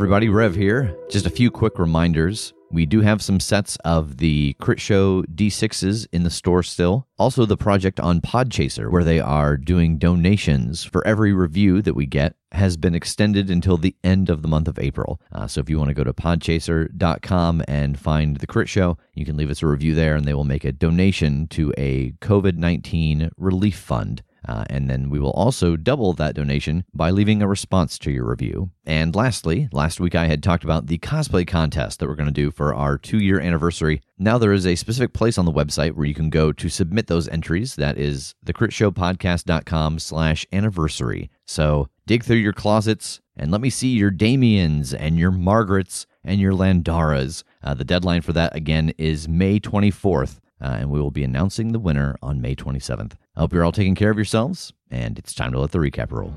Everybody, Rev here. Just a few quick reminders. We do have some sets of the Crit Show D6s in the store still. Also, the project on Podchaser, where they are doing donations for every review that we get, has been extended until the end of the month of April. Uh, so, if you want to go to podchaser.com and find the Crit Show, you can leave us a review there and they will make a donation to a COVID 19 relief fund. Uh, and then we will also double that donation by leaving a response to your review. And lastly, last week I had talked about the cosplay contest that we're going to do for our two year anniversary. Now there is a specific place on the website where you can go to submit those entries. That is thecritshowpodcast.com slash anniversary. So dig through your closets and let me see your Damiens and your Margarets and your Landaras. Uh, the deadline for that again is May 24th. Uh, and we will be announcing the winner on May 27th. I hope you're all taking care of yourselves, and it's time to let the recap roll.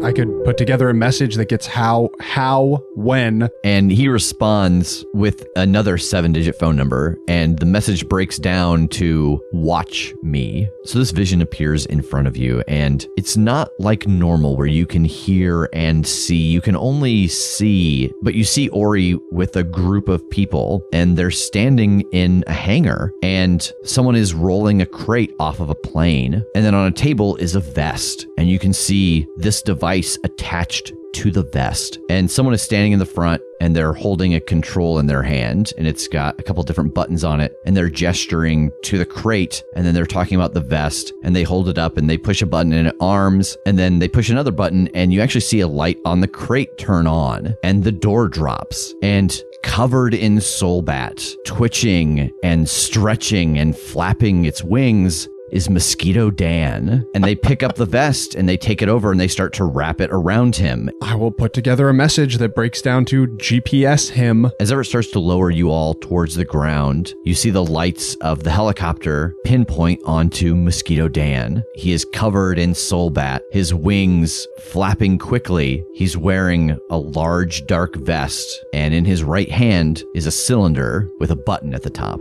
I could put together a message that gets how, how, when. And he responds with another seven digit phone number, and the message breaks down to watch me. So this vision appears in front of you, and it's not like normal where you can hear and see. You can only see, but you see Ori with a group of people, and they're standing in a hangar, and someone is rolling a crate off of a plane. And then on a table is a vest, and you can see this device attached to the vest. And someone is standing in the front and they're holding a control in their hand and it's got a couple different buttons on it and they're gesturing to the crate and then they're talking about the vest and they hold it up and they push a button and it arms and then they push another button and you actually see a light on the crate turn on and the door drops and covered in soulbat twitching and stretching and flapping its wings is Mosquito Dan. And they pick up the vest and they take it over and they start to wrap it around him. I will put together a message that breaks down to GPS him. As Everett starts to lower you all towards the ground, you see the lights of the helicopter pinpoint onto Mosquito Dan. He is covered in soulbat, his wings flapping quickly. He's wearing a large dark vest, and in his right hand is a cylinder with a button at the top.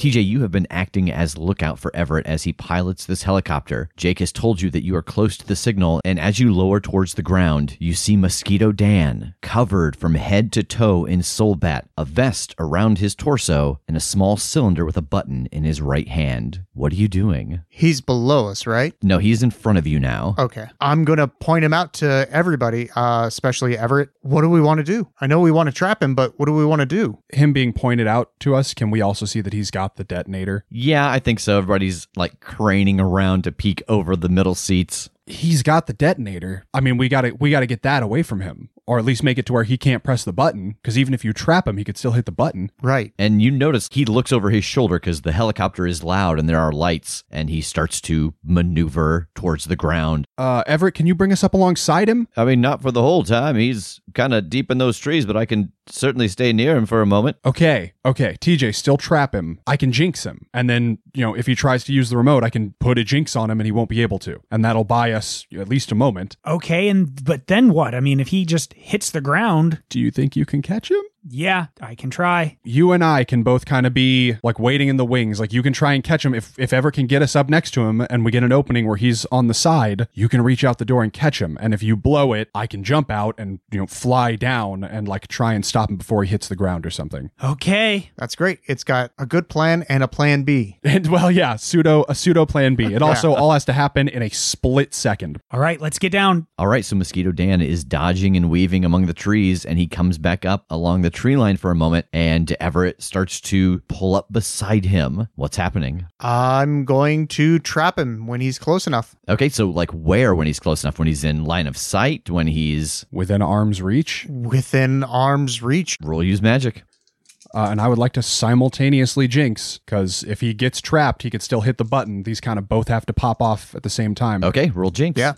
TJ, you have been acting as lookout for Everett as he pilots this helicopter. Jake has told you that you are close to the signal, and as you lower towards the ground, you see Mosquito Dan, covered from head to toe in soulbat, a vest around his torso, and a small cylinder with a button in his right hand. What are you doing? He's below us, right? No, he's in front of you now. Okay. I'm going to point him out to everybody, uh, especially Everett. What do we want to do? I know we want to trap him, but what do we want to do? Him being pointed out to us, can we also see that he's got the detonator? Yeah, I think so. Everybody's like craning around to peek over the middle seats. He's got the detonator. I mean, we got to we got to get that away from him or at least make it to where he can't press the button because even if you trap him, he could still hit the button. Right. And you notice he looks over his shoulder because the helicopter is loud and there are lights, and he starts to maneuver towards the ground. Uh, Everett, can you bring us up alongside him? I mean, not for the whole time. He's kind of deep in those trees, but I can certainly stay near him for a moment. Okay, okay. TJ, still trap him. I can jinx him. And then, you know, if he tries to use the remote, I can put a jinx on him and he won't be able to. And that'll buy us at least a moment. Okay, and but then what? I mean, if he just hits the ground, Do you think you can catch him? Yeah, I can try. You and I can both kind of be like waiting in the wings. Like you can try and catch him if if ever can get us up next to him and we get an opening where he's on the side, you can reach out the door and catch him. And if you blow it, I can jump out and, you know, fly down and like try and stop him before he hits the ground or something. Okay. That's great. It's got a good plan and a plan B. And well, yeah, pseudo a pseudo plan B. It also all has to happen in a split second. All right, let's get down. All right, so Mosquito Dan is dodging and weaving among the trees, and he comes back up along the tree line for a moment, and Everett starts to pull up beside him. What's happening? I'm going to trap him when he's close enough. Okay, so like where when he's close enough? When he's in line of sight? When he's Within arm's reach. Within arm's reach. roll use magic? Uh, and I would like to simultaneously jinx because if he gets trapped, he could still hit the button. These kind of both have to pop off at the same time. Okay, roll jinx. Yeah.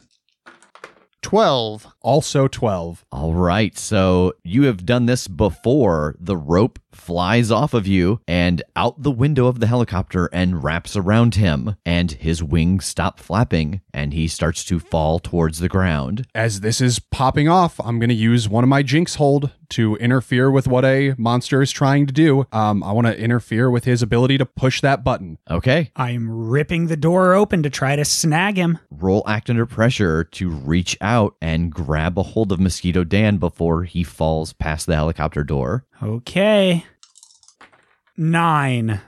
12. Also 12. All right, so you have done this before. The rope flies off of you and out the window of the helicopter and wraps around him, and his wings stop flapping, and he starts to fall towards the ground. As this is popping off, I'm going to use one of my jinx hold to interfere with what a monster is trying to do. Um, I want to interfere with his ability to push that button. Okay, I'm ripping the door open to try to snag him. roll act under pressure to reach out and grab a hold of Mosquito Dan before he falls past the helicopter door. Okay. Nine.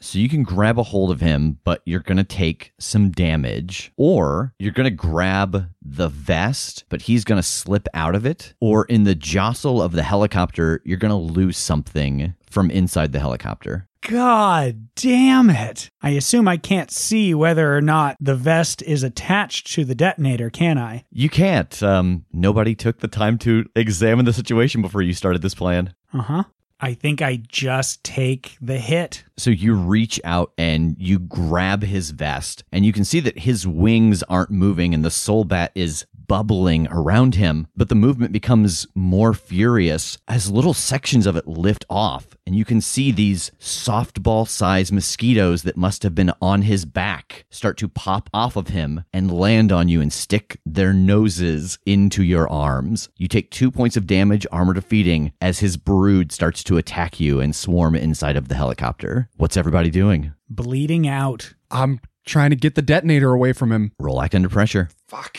So you can grab a hold of him, but you're going to take some damage. Or you're going to grab the vest, but he's going to slip out of it. Or in the jostle of the helicopter, you're going to lose something from inside the helicopter. God damn it. I assume I can't see whether or not the vest is attached to the detonator, can I? You can't. Um, nobody took the time to examine the situation before you started this plan. Uh huh. I think I just take the hit. So you reach out and you grab his vest, and you can see that his wings aren't moving and the soul bat is bubbling around him, but the movement becomes more furious as little sections of it lift off. And you can see these softball sized mosquitoes that must have been on his back start to pop off of him and land on you and stick their noses into your arms. You take two points of damage, armor defeating, as his brood starts to attack you and swarm inside of the helicopter. What's everybody doing? Bleeding out. I'm trying to get the detonator away from him. Roll act under pressure. Fuck.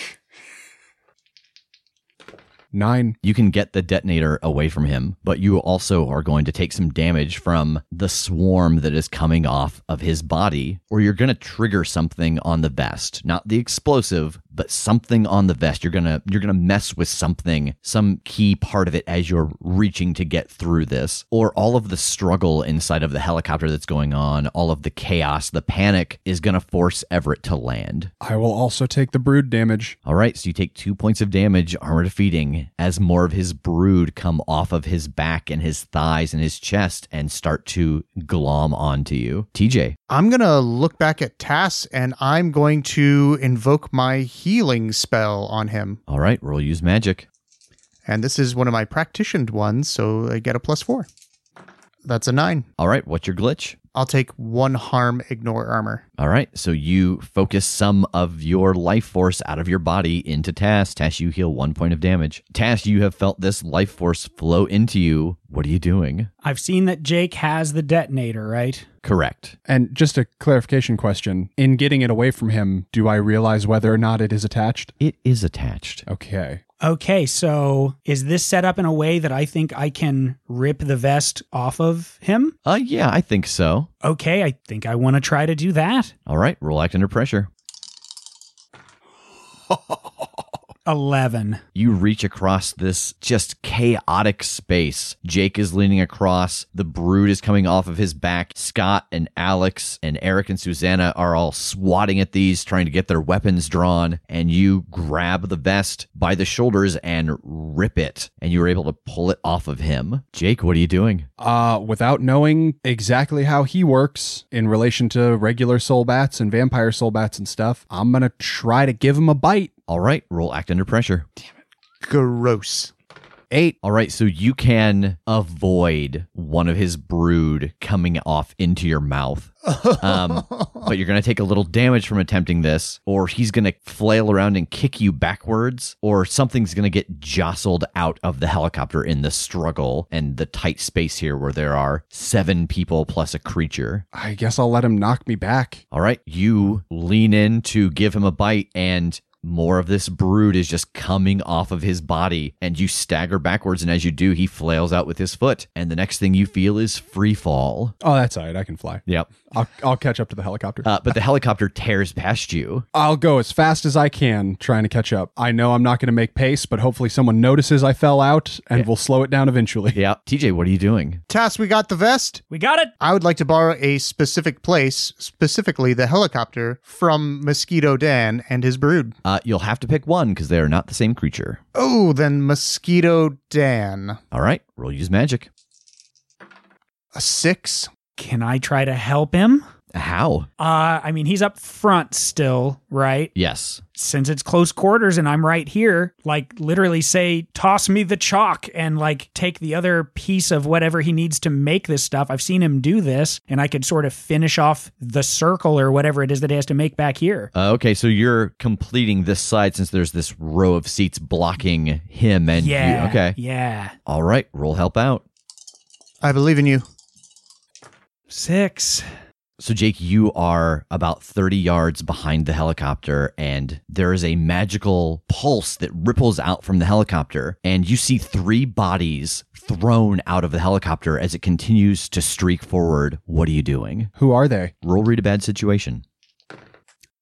Nine. You can get the detonator away from him, but you also are going to take some damage from the swarm that is coming off of his body, or you're going to trigger something on the vest. Not the explosive, but something on the vest. You're going to you're going to mess with something, some key part of it as you're reaching to get through this, or all of the struggle inside of the helicopter that's going on, all of the chaos, the panic is going to force Everett to land. I will also take the brood damage. All right, so you take two points of damage, armor defeating, as more of his brood come off of his back and his thighs and his chest and start to glom onto you. TJ, I'm going to look back at Tass and I'm going to invoke my healing spell on him. all right, roll use magic. And this is one of my practitioned ones, so I get a plus four. That's a nine. All right, what's your glitch? I'll take one harm, ignore armor. All right, so you focus some of your life force out of your body into Tass. Tass, you heal one point of damage. Tass, you have felt this life force flow into you. What are you doing? I've seen that Jake has the detonator, right? Correct. And just a clarification question. In getting it away from him, do I realize whether or not it is attached? It is attached. Okay. Okay, so is this set up in a way that I think I can rip the vest off of him? Uh, yeah, I think so. Okay, I think I want to try to do that. All right, roll act under pressure. 11. You reach across this just chaotic space. Jake is leaning across. The brood is coming off of his back. Scott and Alex and Eric and Susanna are all swatting at these, trying to get their weapons drawn. And you grab the vest by the shoulders and rip it. And you were able to pull it off of him. Jake, what are you doing? Uh, without knowing exactly how he works in relation to regular soul bats and vampire soul bats and stuff, I'm gonna try to give him a bite. All right, roll act under pressure. Damn it. Gross. Eight. All right, so you can avoid one of his brood coming off into your mouth. Um, but you're going to take a little damage from attempting this, or he's going to flail around and kick you backwards, or something's going to get jostled out of the helicopter in the struggle and the tight space here where there are seven people plus a creature. I guess I'll let him knock me back. All right, you lean in to give him a bite, and more of this brood is just coming off of his body, and you stagger backwards. And as you do, he flails out with his foot, and the next thing you feel is free fall. Oh, that's all right. I can fly. Yep. I'll, I'll catch up to the helicopter. Uh, but the helicopter tears past you. I'll go as fast as I can trying to catch up. I know I'm not going to make pace, but hopefully someone notices I fell out and will slow it down eventually. Yeah. TJ, what are you doing? Tass, we got the vest. We got it. I would like to borrow a specific place, specifically the helicopter, from Mosquito Dan and his brood. Uh, Uh, you'll have to pick one because they are not the same creature. Oh, then Mosquito Dan. All right. Roll use magic. A six. Can I try to help him? How? Uh, I mean, he's up front still, right? Yes. Since it's close quarters and I'm right here, like literally say, toss me the chalk and like take the other piece of whatever he needs to make this stuff. I've seen him do this and I could sort of finish off the circle or whatever it is that he has to make back here. Uh, okay, so you're completing this side since there's this row of seats blocking him and yeah. you. Okay. Yeah. All right. Roll help out. I believe in you. Six. So, Jake, you are about 30 yards behind the helicopter, and there is a magical pulse that ripples out from the helicopter, and you see three bodies thrown out of the helicopter as it continues to streak forward. What are you doing? Who are they? Roll read a bad situation.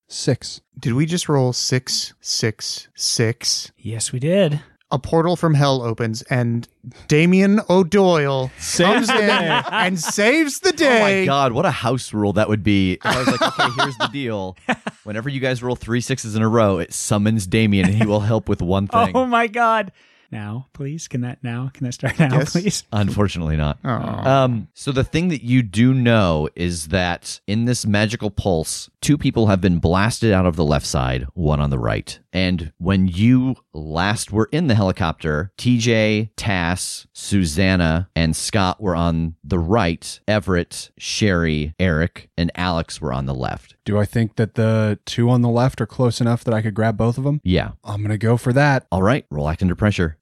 Six. Did we just roll six, six, six? Yes, we did. A portal from hell opens and Damien O'Doyle comes in and saves the day. Oh my. God, what a house rule that would be. If I was like, okay, here's the deal. Whenever you guys roll three sixes in a row, it summons Damien and he will help with one thing. Oh my God. Now, please. Can that now? Can that start now, Yes. please? Unfortunately not. Um, so the thing that you do know is that in this magical pulse, two people have been blasted out of the left side, one on the right. And when you last were in the helicopter, TJ, Tass, Susanna, and Scott were on the right. Everett, Sherry, Eric, and Alex were on the left. Do I think that the two on the left are close enough that I could grab both of them? Yeah. I'm going to go for that. All right. Roll act under pressure.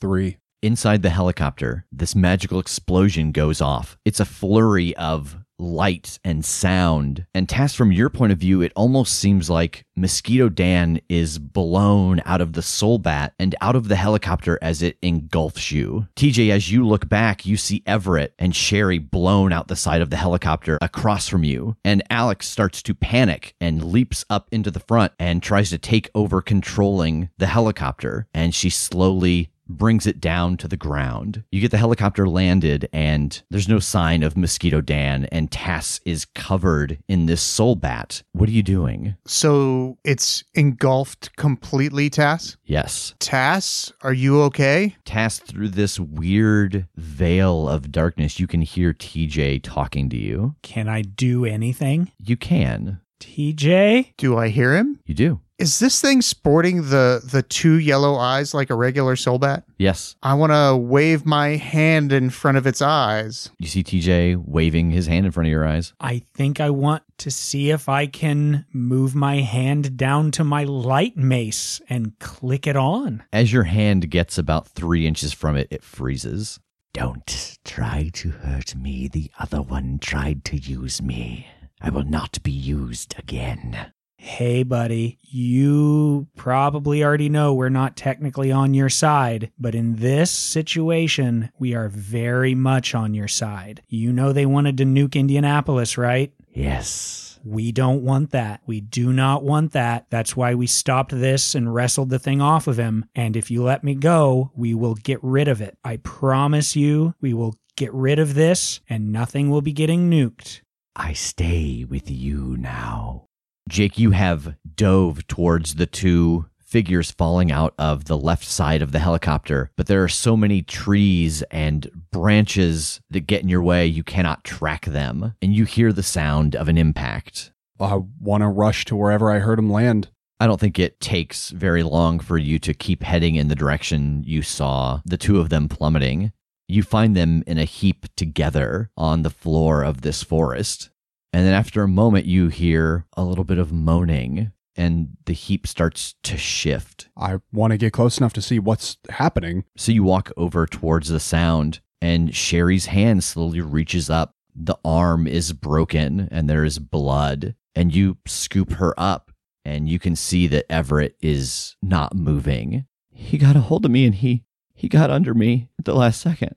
Three. Inside the helicopter, this magical explosion goes off. It's a flurry of light and sound. And Tass, from your point of view, it almost seems like Mosquito Dan is blown out of the soul bat and out of the helicopter as it engulfs you. TJ, as you look back, you see Everett and Sherry blown out the side of the helicopter across from you. And Alex starts to panic and leaps up into the front and tries to take over controlling the helicopter. And she slowly brings it down to the ground. You get the helicopter landed, and there's no sign of Mosquito Dan, and Tass is covered in this soul bat. What are you doing? So it's engulfed completely, Tass? Yes. Tass, are you okay? Tass, through this weird veil of darkness, you can hear TJ talking to you. Can I do anything? You can. TJ? Do I hear him? You do. Is this thing sporting the the two yellow eyes like a regular soul bat? Yes. I want to wave my hand in front of its eyes. You see TJ waving his hand in front of your eyes. I think I want to see if I can move my hand down to my light mace and click it on. As your hand gets about three inches from it, it freezes. Don't try to hurt me. The other one tried to use me. I will not be used again. Hey, buddy, you probably already know we're not technically on your side, but in this situation, we are very much on your side. You know they wanted to nuke Indianapolis, right? Yes. We don't want that. We do not want that. That's why we stopped this and wrestled the thing off of him. And if you let me go, we will get rid of it. I promise you, we will get rid of this and nothing will be getting nuked. I stay with you now. Jake, you have dove towards the two figures falling out of the left side of the helicopter, but there are so many trees and branches that get in your way, you cannot track them, and you hear the sound of an impact. I want to rush to wherever I heard him land. I don't think it takes very long for you to keep heading in the direction you saw the two of them plummeting. You find them in a heap together on the floor of this forest. And then after a moment, you hear a little bit of moaning and the heap starts to shift. I want to get close enough to see what's happening. So you walk over towards the sound, and Sherry's hand slowly reaches up. The arm is broken and there is blood. And you scoop her up, and you can see that Everett is not moving. He got a hold of me and he he got under me at the last second.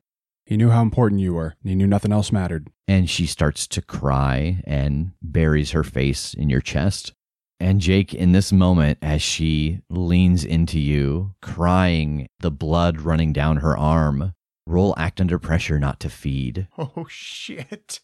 He knew how important you were, he knew nothing else mattered. And she starts to cry and buries her face in your chest. And Jake, in this moment, as she leans into you, crying, the blood running down her arm, roll act under pressure not to feed. Oh, shit.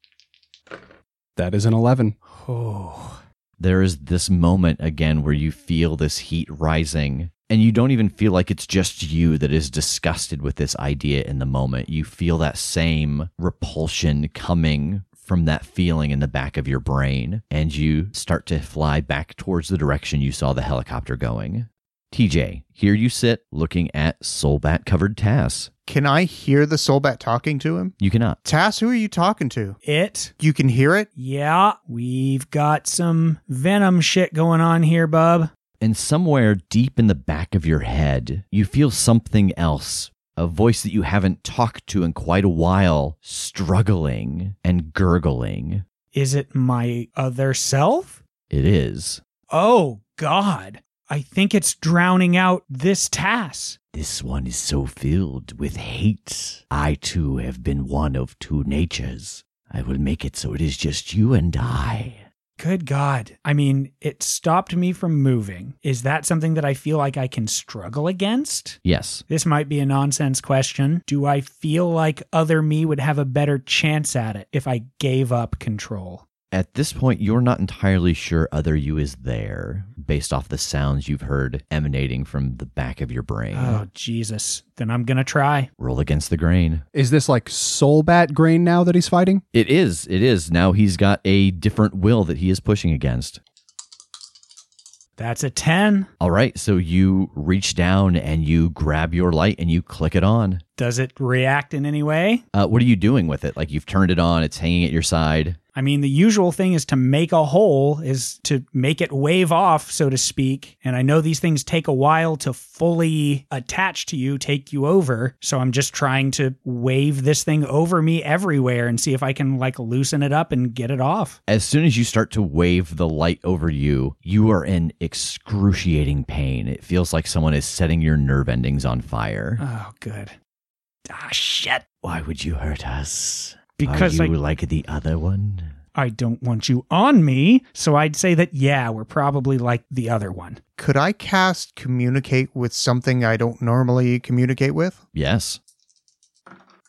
That is an 11. Oh. There is this moment again where you feel this heat rising, and you don't even feel like it's just you that is disgusted with this idea in the moment. You feel that same repulsion coming from that feeling in the back of your brain, and you start to fly back towards the direction you saw the helicopter going. TJ, here you sit looking at Soulbat covered Tass. Can I hear the Soulbat talking to him? You cannot. Tass, who are you talking to? It? You can hear it? Yeah, we've got some venom shit going on here, bub. And somewhere deep in the back of your head, you feel something else. A voice that you haven't talked to in quite a while, struggling and gurgling. Is it my other self? It is. Oh, God. I think it's drowning out this Tass. This one is so filled with hate. I too have been one of two natures. I will make it so it is just you and I. Good God. I mean, it stopped me from moving. Is that something that I feel like I can struggle against? Yes. This might be a nonsense question. Do I feel like other me would have a better chance at it if I gave up control? At this point, you're not entirely sure other you is there based off the sounds you've heard emanating from the back of your brain. Oh, Jesus. Then I'm going to try. Roll against the grain. Is this like Soulbat Grain now that he's fighting? It is. It is. Now he's got a different will that he is pushing against. That's a 10. All right. So you reach down and you grab your light and you click it on. Does it react in any way? Uh, what are you doing with it? Like you've turned it on, it's hanging at your side. I mean, the usual thing is to make a hole, is to make it wave off, so to speak. And I know these things take a while to fully attach to you, take you over. So I'm just trying to wave this thing over me everywhere and see if I can like loosen it up and get it off. As soon as you start to wave the light over you, you are in excruciating pain. It feels like someone is setting your nerve endings on fire. Oh, good. Ah, shit. Why would you hurt us? Because Are I, you like the other one? I don't want you on me. So I'd say that, yeah, we're probably like the other one. Could I cast communicate with something I don't normally communicate with? Yes.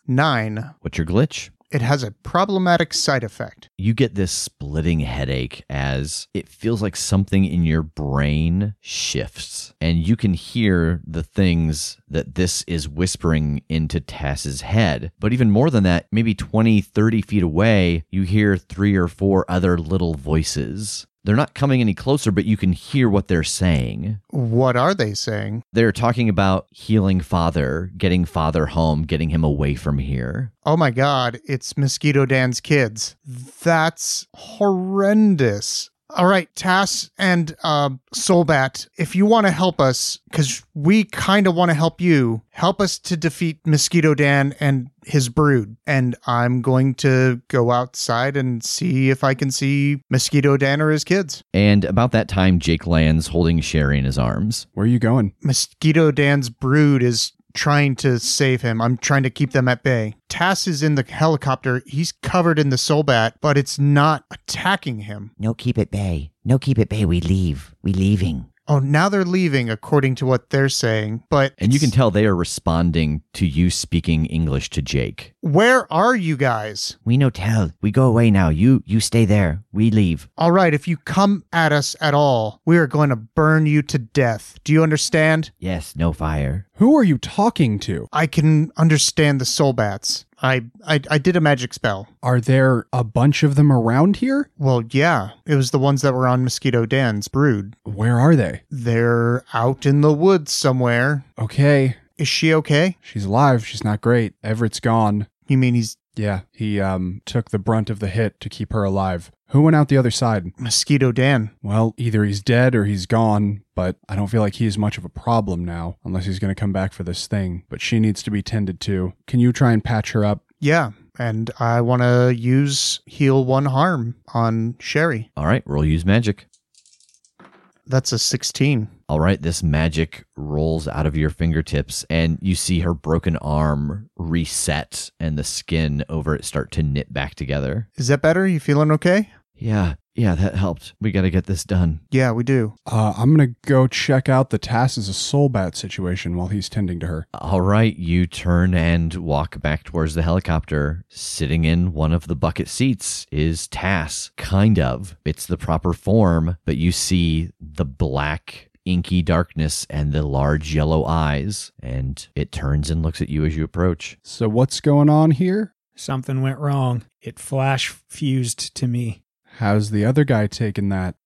Nine. What's your glitch? It has a problematic side effect. You get this splitting headache as it feels like something in your brain shifts, and you can hear the things that this is whispering into Tass's head. But even more than that, maybe 20, 30 feet away, you hear three or four other little voices. They're not coming any closer, but you can hear what they're saying. What are they saying? They're talking about healing father, getting father home, getting him away from here. Oh my god, it's Mosquito Dan's kids. That's horrendous. All right, Tass and uh, Soulbat, if you want to help us, because we kind of want to help you, help us to defeat Mosquito Dan and his brood. And I'm going to go outside and see if I can see Mosquito Dan or his kids. And about that time, Jake lands holding Sherry in his arms. Where are you going? Mosquito Dan's brood is trying to save him. I'm trying to keep them at bay. Tass is in the helicopter. He's covered in the Soulbat, but it's not attacking him. No, keep it bay. No, keep it bay. We leave. We leaving. Oh, now they're leaving according to what they're saying. But And you can tell they are responding to you speaking English to Jake. where are you guys? We no tell. We go away now. You you stay there. We leave. All right, if you come at us at all, we are going to burn you to death. Do you understand? Yes, no fire. Who are you talking to? I can understand the Soulbats. I, I I did a magic spell. Are there a bunch of them around here? Well, yeah, it was the ones that were on Mosquito Dan's brood. Where are they? They're out in the woods somewhere. Okay. Is she okay? She's alive. She's not great. Everett's gone. You mean he's Yeah, he um took the brunt of the hit to keep her alive. Who went out the other side? Mosquito Dan? Well, either he's dead or he's gone, but I don't feel like he is much of a problem now, unless he's going to come back for this thing. But she needs to be tended to. Can you try and patch her up? Yeah, and I want to use heal one harm on Sherry. All right, roll use magic. That's a 16. All right, this magic rolls out of your fingertips, and you see her broken arm reset and the skin over it start to knit back together. Is that better? You feeling okay? Yeah, yeah, that helped. We got to get this done. Yeah, we do. Uh, I'm going to go check out the Tass as a soul bat situation while he's tending to her. All right, you turn and walk back towards the helicopter. Sitting in one of the bucket seats is Tass. Kind of. It's the proper form, but you see the black, inky darkness and the large yellow eyes, and it turns and looks at you as you approach. So, what's going on here? Something went wrong. It flash fused to me. How's the other guy taking that?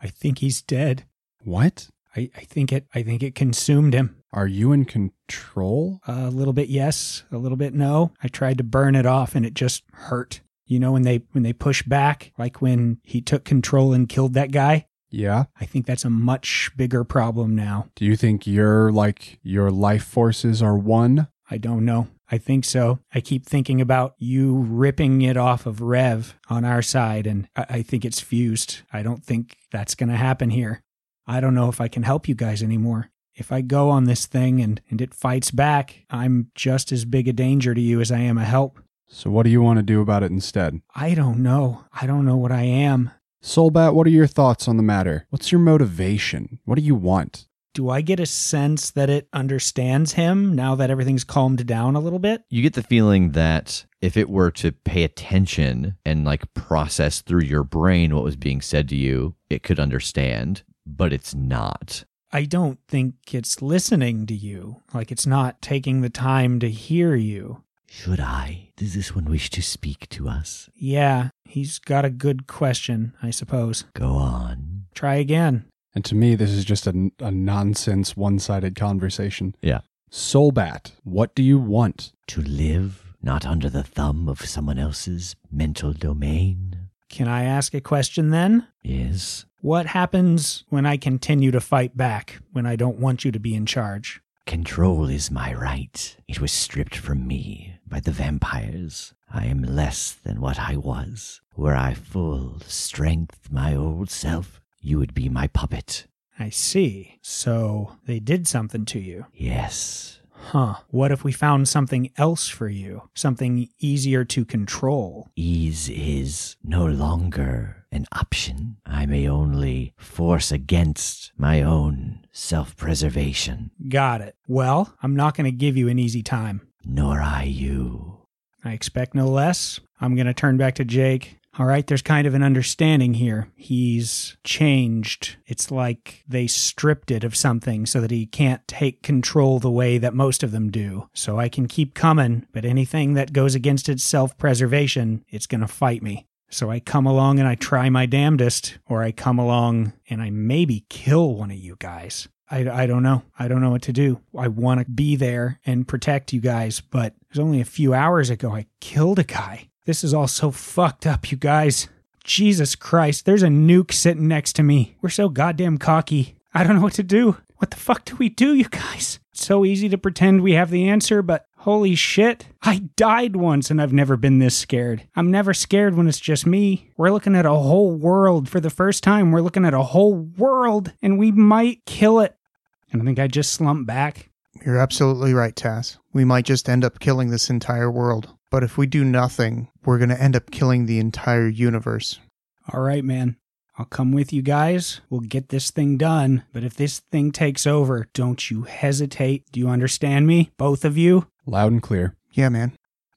I think he's dead. What? I, I think it I think it consumed him. Are you in control? A little bit yes, a little bit no. I tried to burn it off and it just hurt. You know when they when they push back, like when he took control and killed that guy? Yeah. I think that's a much bigger problem now. Do you think your like your life forces are one? I don't know. I think so. I keep thinking about you ripping it off of Rev on our side, and I, I think it's fused. I don't think that's going to happen here. I don't know if I can help you guys anymore. If I go on this thing and, and it fights back, I'm just as big a danger to you as I am a help. So what do you want to do about it instead? I don't know. I don't know what I am. Soulbat, what are your thoughts on the matter? What's your motivation? What do you want? Do I get a sense that it understands him now that everything's calmed down a little bit? You get the feeling that if it were to pay attention and like process through your brain what was being said to you, it could understand, but it's not. I don't think it's listening to you. Like it's not taking the time to hear you. Should I? Does this one wish to speak to us? Yeah, he's got a good question, I suppose. Go on. Try again. And to me, this is just a, a nonsense, one sided conversation. Yeah. Soulbat, what do you want? To live not under the thumb of someone else's mental domain? Can I ask a question then? Yes. What happens when I continue to fight back when I don't want you to be in charge? Control is my right. It was stripped from me by the vampires. I am less than what I was. Were I full strength, my old self, you would be my puppet. I see. So they did something to you. Yes. Huh. What if we found something else for you? Something easier to control? Ease is no longer an option. I may only force against my own self preservation, Got it. Well, I'm not going to give you an easy time. nor I you. I expect no less. I'm going to turn back to Jake. All right, there's kind of an understanding here. He's changed. It's like they stripped it of something so that he can't take control the way that most of them do. So I can keep coming, but anything that goes against its self preservation, it's going to fight me. So I come along and I try my damnedest, or I come along and I maybe kill one of you guys. I, I don't know. I don't know what to do. I want to be there and protect you guys, but it was only a few hours ago I killed a guy. This is all so fucked up, you guys. Jesus Christ, there's a nuke sitting next to me. We're so goddamn cocky. I don't know what to do. What the fuck do we do, you guys? It's so easy to pretend we have the answer, but holy shit. I died once and I've never been this scared. I'm never scared when it's just me. We're looking at a whole world. For the first time, we're looking at a whole world and we might kill it. And I think I just slumped back. You're absolutely right, Tass. We might just end up killing this entire world. But if we do nothing, we're going to end up killing the entire universe. All right, man. I'll come with you guys. We'll get this thing done. But if this thing takes over, don't you hesitate. Do you understand me? Both of you? Loud and clear. Yeah, man.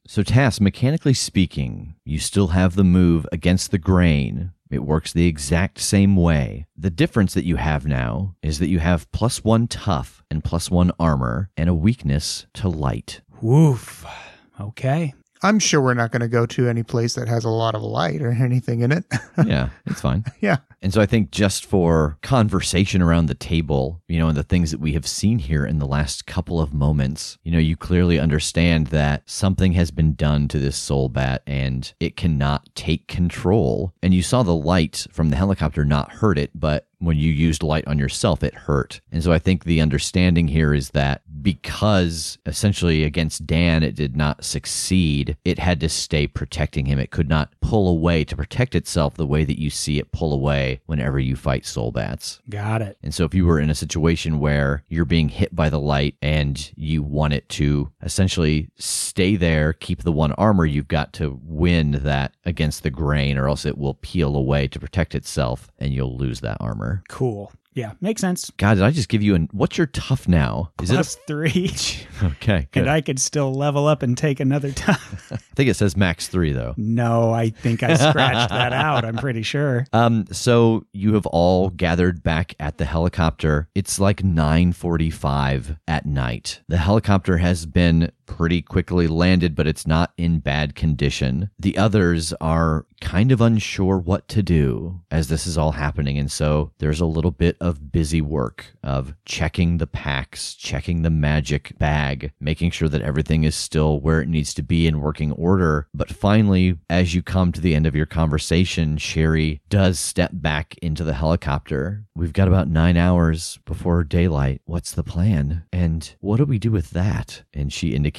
So, Tass, mechanically speaking, you still have the move against the grain. It works the exact same way. The difference that you have now is that you have plus one tough and plus one armor and a weakness to light. Woof. Okay. I'm sure we're not going to go to any place that has a lot of light or anything in it. yeah, it's fine. yeah. And so I think just for conversation around the table, you know, and the things that we have seen here in the last couple of moments, you know, you clearly understand that something has been done to this soul bat and it cannot take control. And you saw the light from the helicopter not hurt it, but when you used light on yourself, it hurt. And so I think the understanding here is that because essentially against Dan, it did not succeed, it had to stay protecting him. It could not pull away to protect itself the way that you see it pull away whenever you fight soul bats. Got it. And so if you were in a situation where you're being hit by the light and you want it to essentially stay there, keep the one armor, you've got to win that against the grain or else it will peel away to protect itself and you'll lose that armor. Cool. Yeah, makes sense. God, did I just give you an what's your tough now? Is Plus three. it a, okay? Good. and I could still level up and take another tough. I think it says max three though. no, I think I scratched that out. I'm pretty sure. Um, so you have all gathered back at the helicopter. It's like 9:45 at night. The helicopter has been pretty quickly landed, but it's not in bad condition. The others are kind of unsure what to do as this is all happening, and so there's a little bit of busy work of checking the packs, checking the magic bag, making sure that everything is still where it needs to be in working order. But finally, as you come to the end of your conversation, Sherry does step back into the helicopter. We've got about nine hours before daylight. What's the plan? And what do we do with that? And she indicates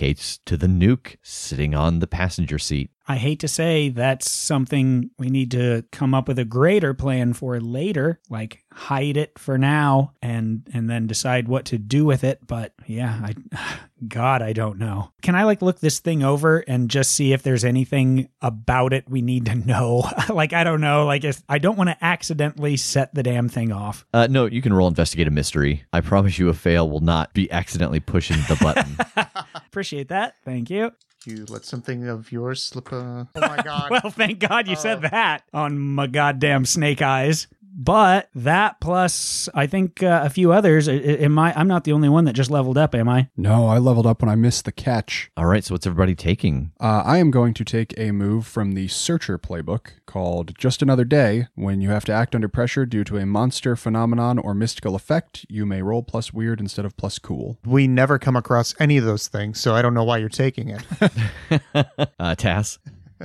to the nuke sitting on the passenger seat. I hate to say that's something we need to come up with a greater plan for later, like hide it for now and and then decide what to do with it, but yeah, I god, I don't know. Can I like look this thing over and just see if there's anything about it we need to know? like I don't know, like if I don't want to accidentally set the damn thing off. Uh, no, you can roll investigate a mystery. I promise you a fail will not be accidentally pushing the button. Appreciate that. Thank you. You let something of yours slip. Uh... Oh my god. Well, thank God you said Oh. that on my goddamn snake eyes. But that plus, I think uh, a few others. I- I- Am I? I'm not the only one that just leveled up, am I? No, I leveled up when I missed the catch. All right, so what's everybody taking? Uh, I am going to take a move from the Searcher playbook called Just Another Day. When you have to act under pressure due to a monster, phenomenon, or mystical effect, you may roll plus weird instead of plus cool. we never come across any of those things, so I don't know why you're taking it. Uh, Tass.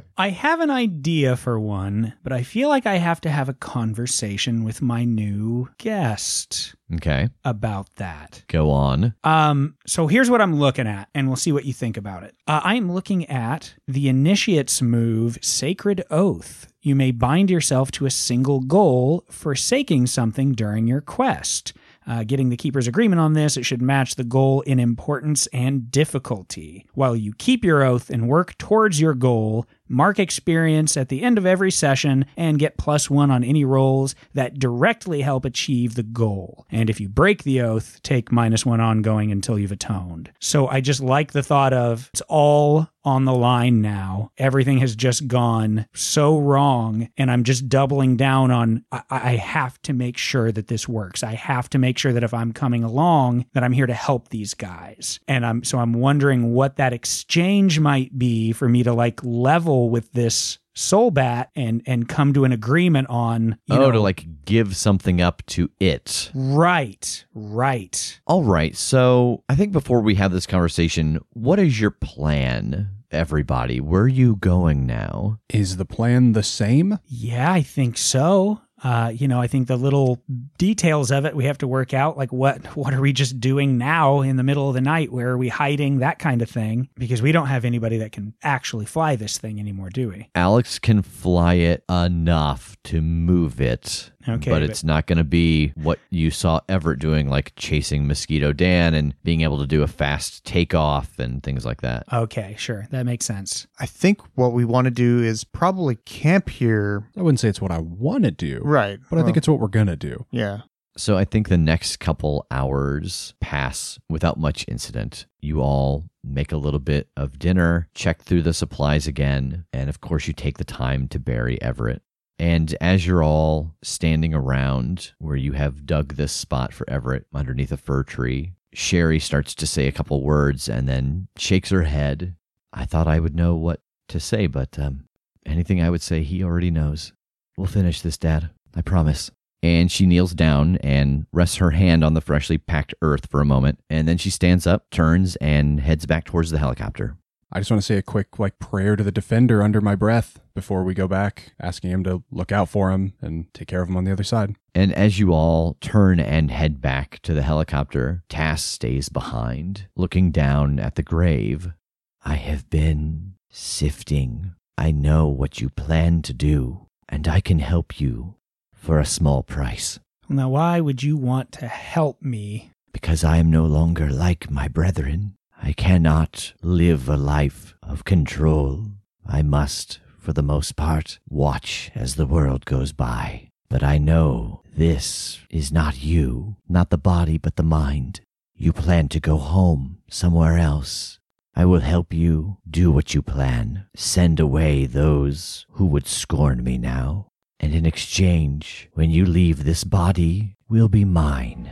I have an idea for one, but I feel like I have to have a conversation with my new guest Okay, about that. go on. Um, so here's what I'm looking at, and we'll see what you think about it. Uh, I am looking at the initiate's move, Sacred Oath. You may bind yourself to a single goal, forsaking something during your quest. Uh, getting the Keeper's agreement on this, it should match the goal in importance and difficulty. While you keep your oath and work towards your goal, mark experience at the end of every session and get plus one on any rolls that directly help achieve the goal. And if you break the oath, take minus one ongoing until you've atoned. So I just like the thought of it's all on the line now. Everything has just gone so wrong, and I'm just doubling down on I, I have to make sure that this works. I have to make sure that if I'm coming along, that I'm here to help these guys. And I'm so I'm wondering what that exchange might be for me to like level with this soul bat and and come to an agreement on you oh, know to like give something up to it. right right All right, so I think before we have this conversation, what is your plan, everybody? Where are you going now? Is the plan the same? Yeah, I think so. Uh, you know, I think the little details of it we have to work out. Like, what what are we just doing now in the middle of the night? Where are we hiding? That kind of thing. Because we don't have anybody that can actually fly this thing anymore, do we? Alex can fly it enough to move it. Okay, but but- it's not going to be what you saw Everett doing, like chasing Mosquito Dan and being able to do a fast takeoff and things like that. Okay, sure, that makes sense. I think what we want to do is probably camp here. I wouldn't say it's what I want to do, Right. but I think it's what we're going to do. Yeah. So I think the next couple hours pass without much incident. You all make a little bit of dinner, check through the supplies again, and of course you take the time to bury Everett. And as you're all standing around where you have dug this spot for Everett underneath a fir tree, Sherry starts to say a couple words and then shakes her head. I thought I would know what to say, but um, anything I would say, he already knows. We'll finish this, Dad. I promise. And she kneels down and rests her hand on the freshly packed earth for a moment. And then she stands up, turns, and heads back towards the helicopter. I just want to say a quick like prayer to the defender under my breath before we go back, asking him to look out for him and take care of him on the other side. And as you all turn and head back to the helicopter, Tass stays behind, looking down at the grave. I have been sifting. I know what you plan to do, and I can help you for a small price. Now, why would you want to help me? Because I am no longer like my brethren. I cannot live a life of control. I must, for the most part, watch as the world goes by. But I know this is not you, not the body, but the mind. You plan to go home, somewhere else. I will help you do what you plan. Send away those who would scorn me now. And in exchange, when you leave this body, will be mine.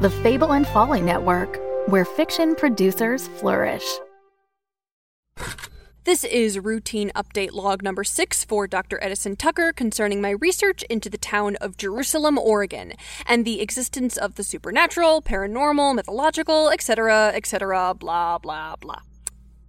The Fable and Folly Network, where fiction producers flourish. This is routine update log number six for Dr. Edison Tucker concerning my research into the town of Jerusalem, Oregon, and the existence of the supernatural, paranormal, mythological, etc., etc., blah, blah, blah.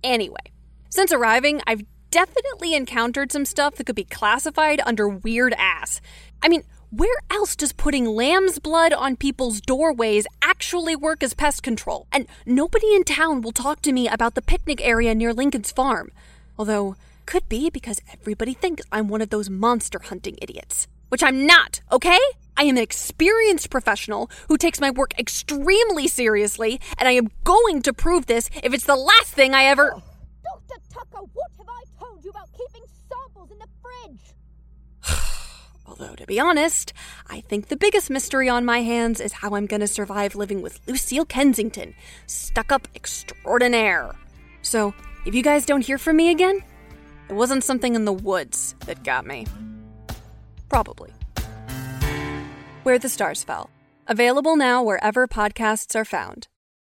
Anyway, since arriving, I've definitely encountered some stuff that could be classified under weird ass. I mean, where else does putting lamb's blood on people's doorways actually work as pest control? And nobody in town will talk to me about the picnic area near Lincoln's farm. Although, could be because everybody thinks I'm one of those monster hunting idiots. Which I'm not, okay? I am an experienced professional who takes my work extremely seriously, and I am going to prove this if it's the last thing I ever. Oh, Dr. Tucker, what have I told you about keeping samples in the fridge? Although, to be honest, I think the biggest mystery on my hands is how I'm gonna survive living with Lucille Kensington, stuck up extraordinaire. So, if you guys don't hear from me again, it wasn't something in the woods that got me. Probably. Where the Stars Fell. Available now wherever podcasts are found.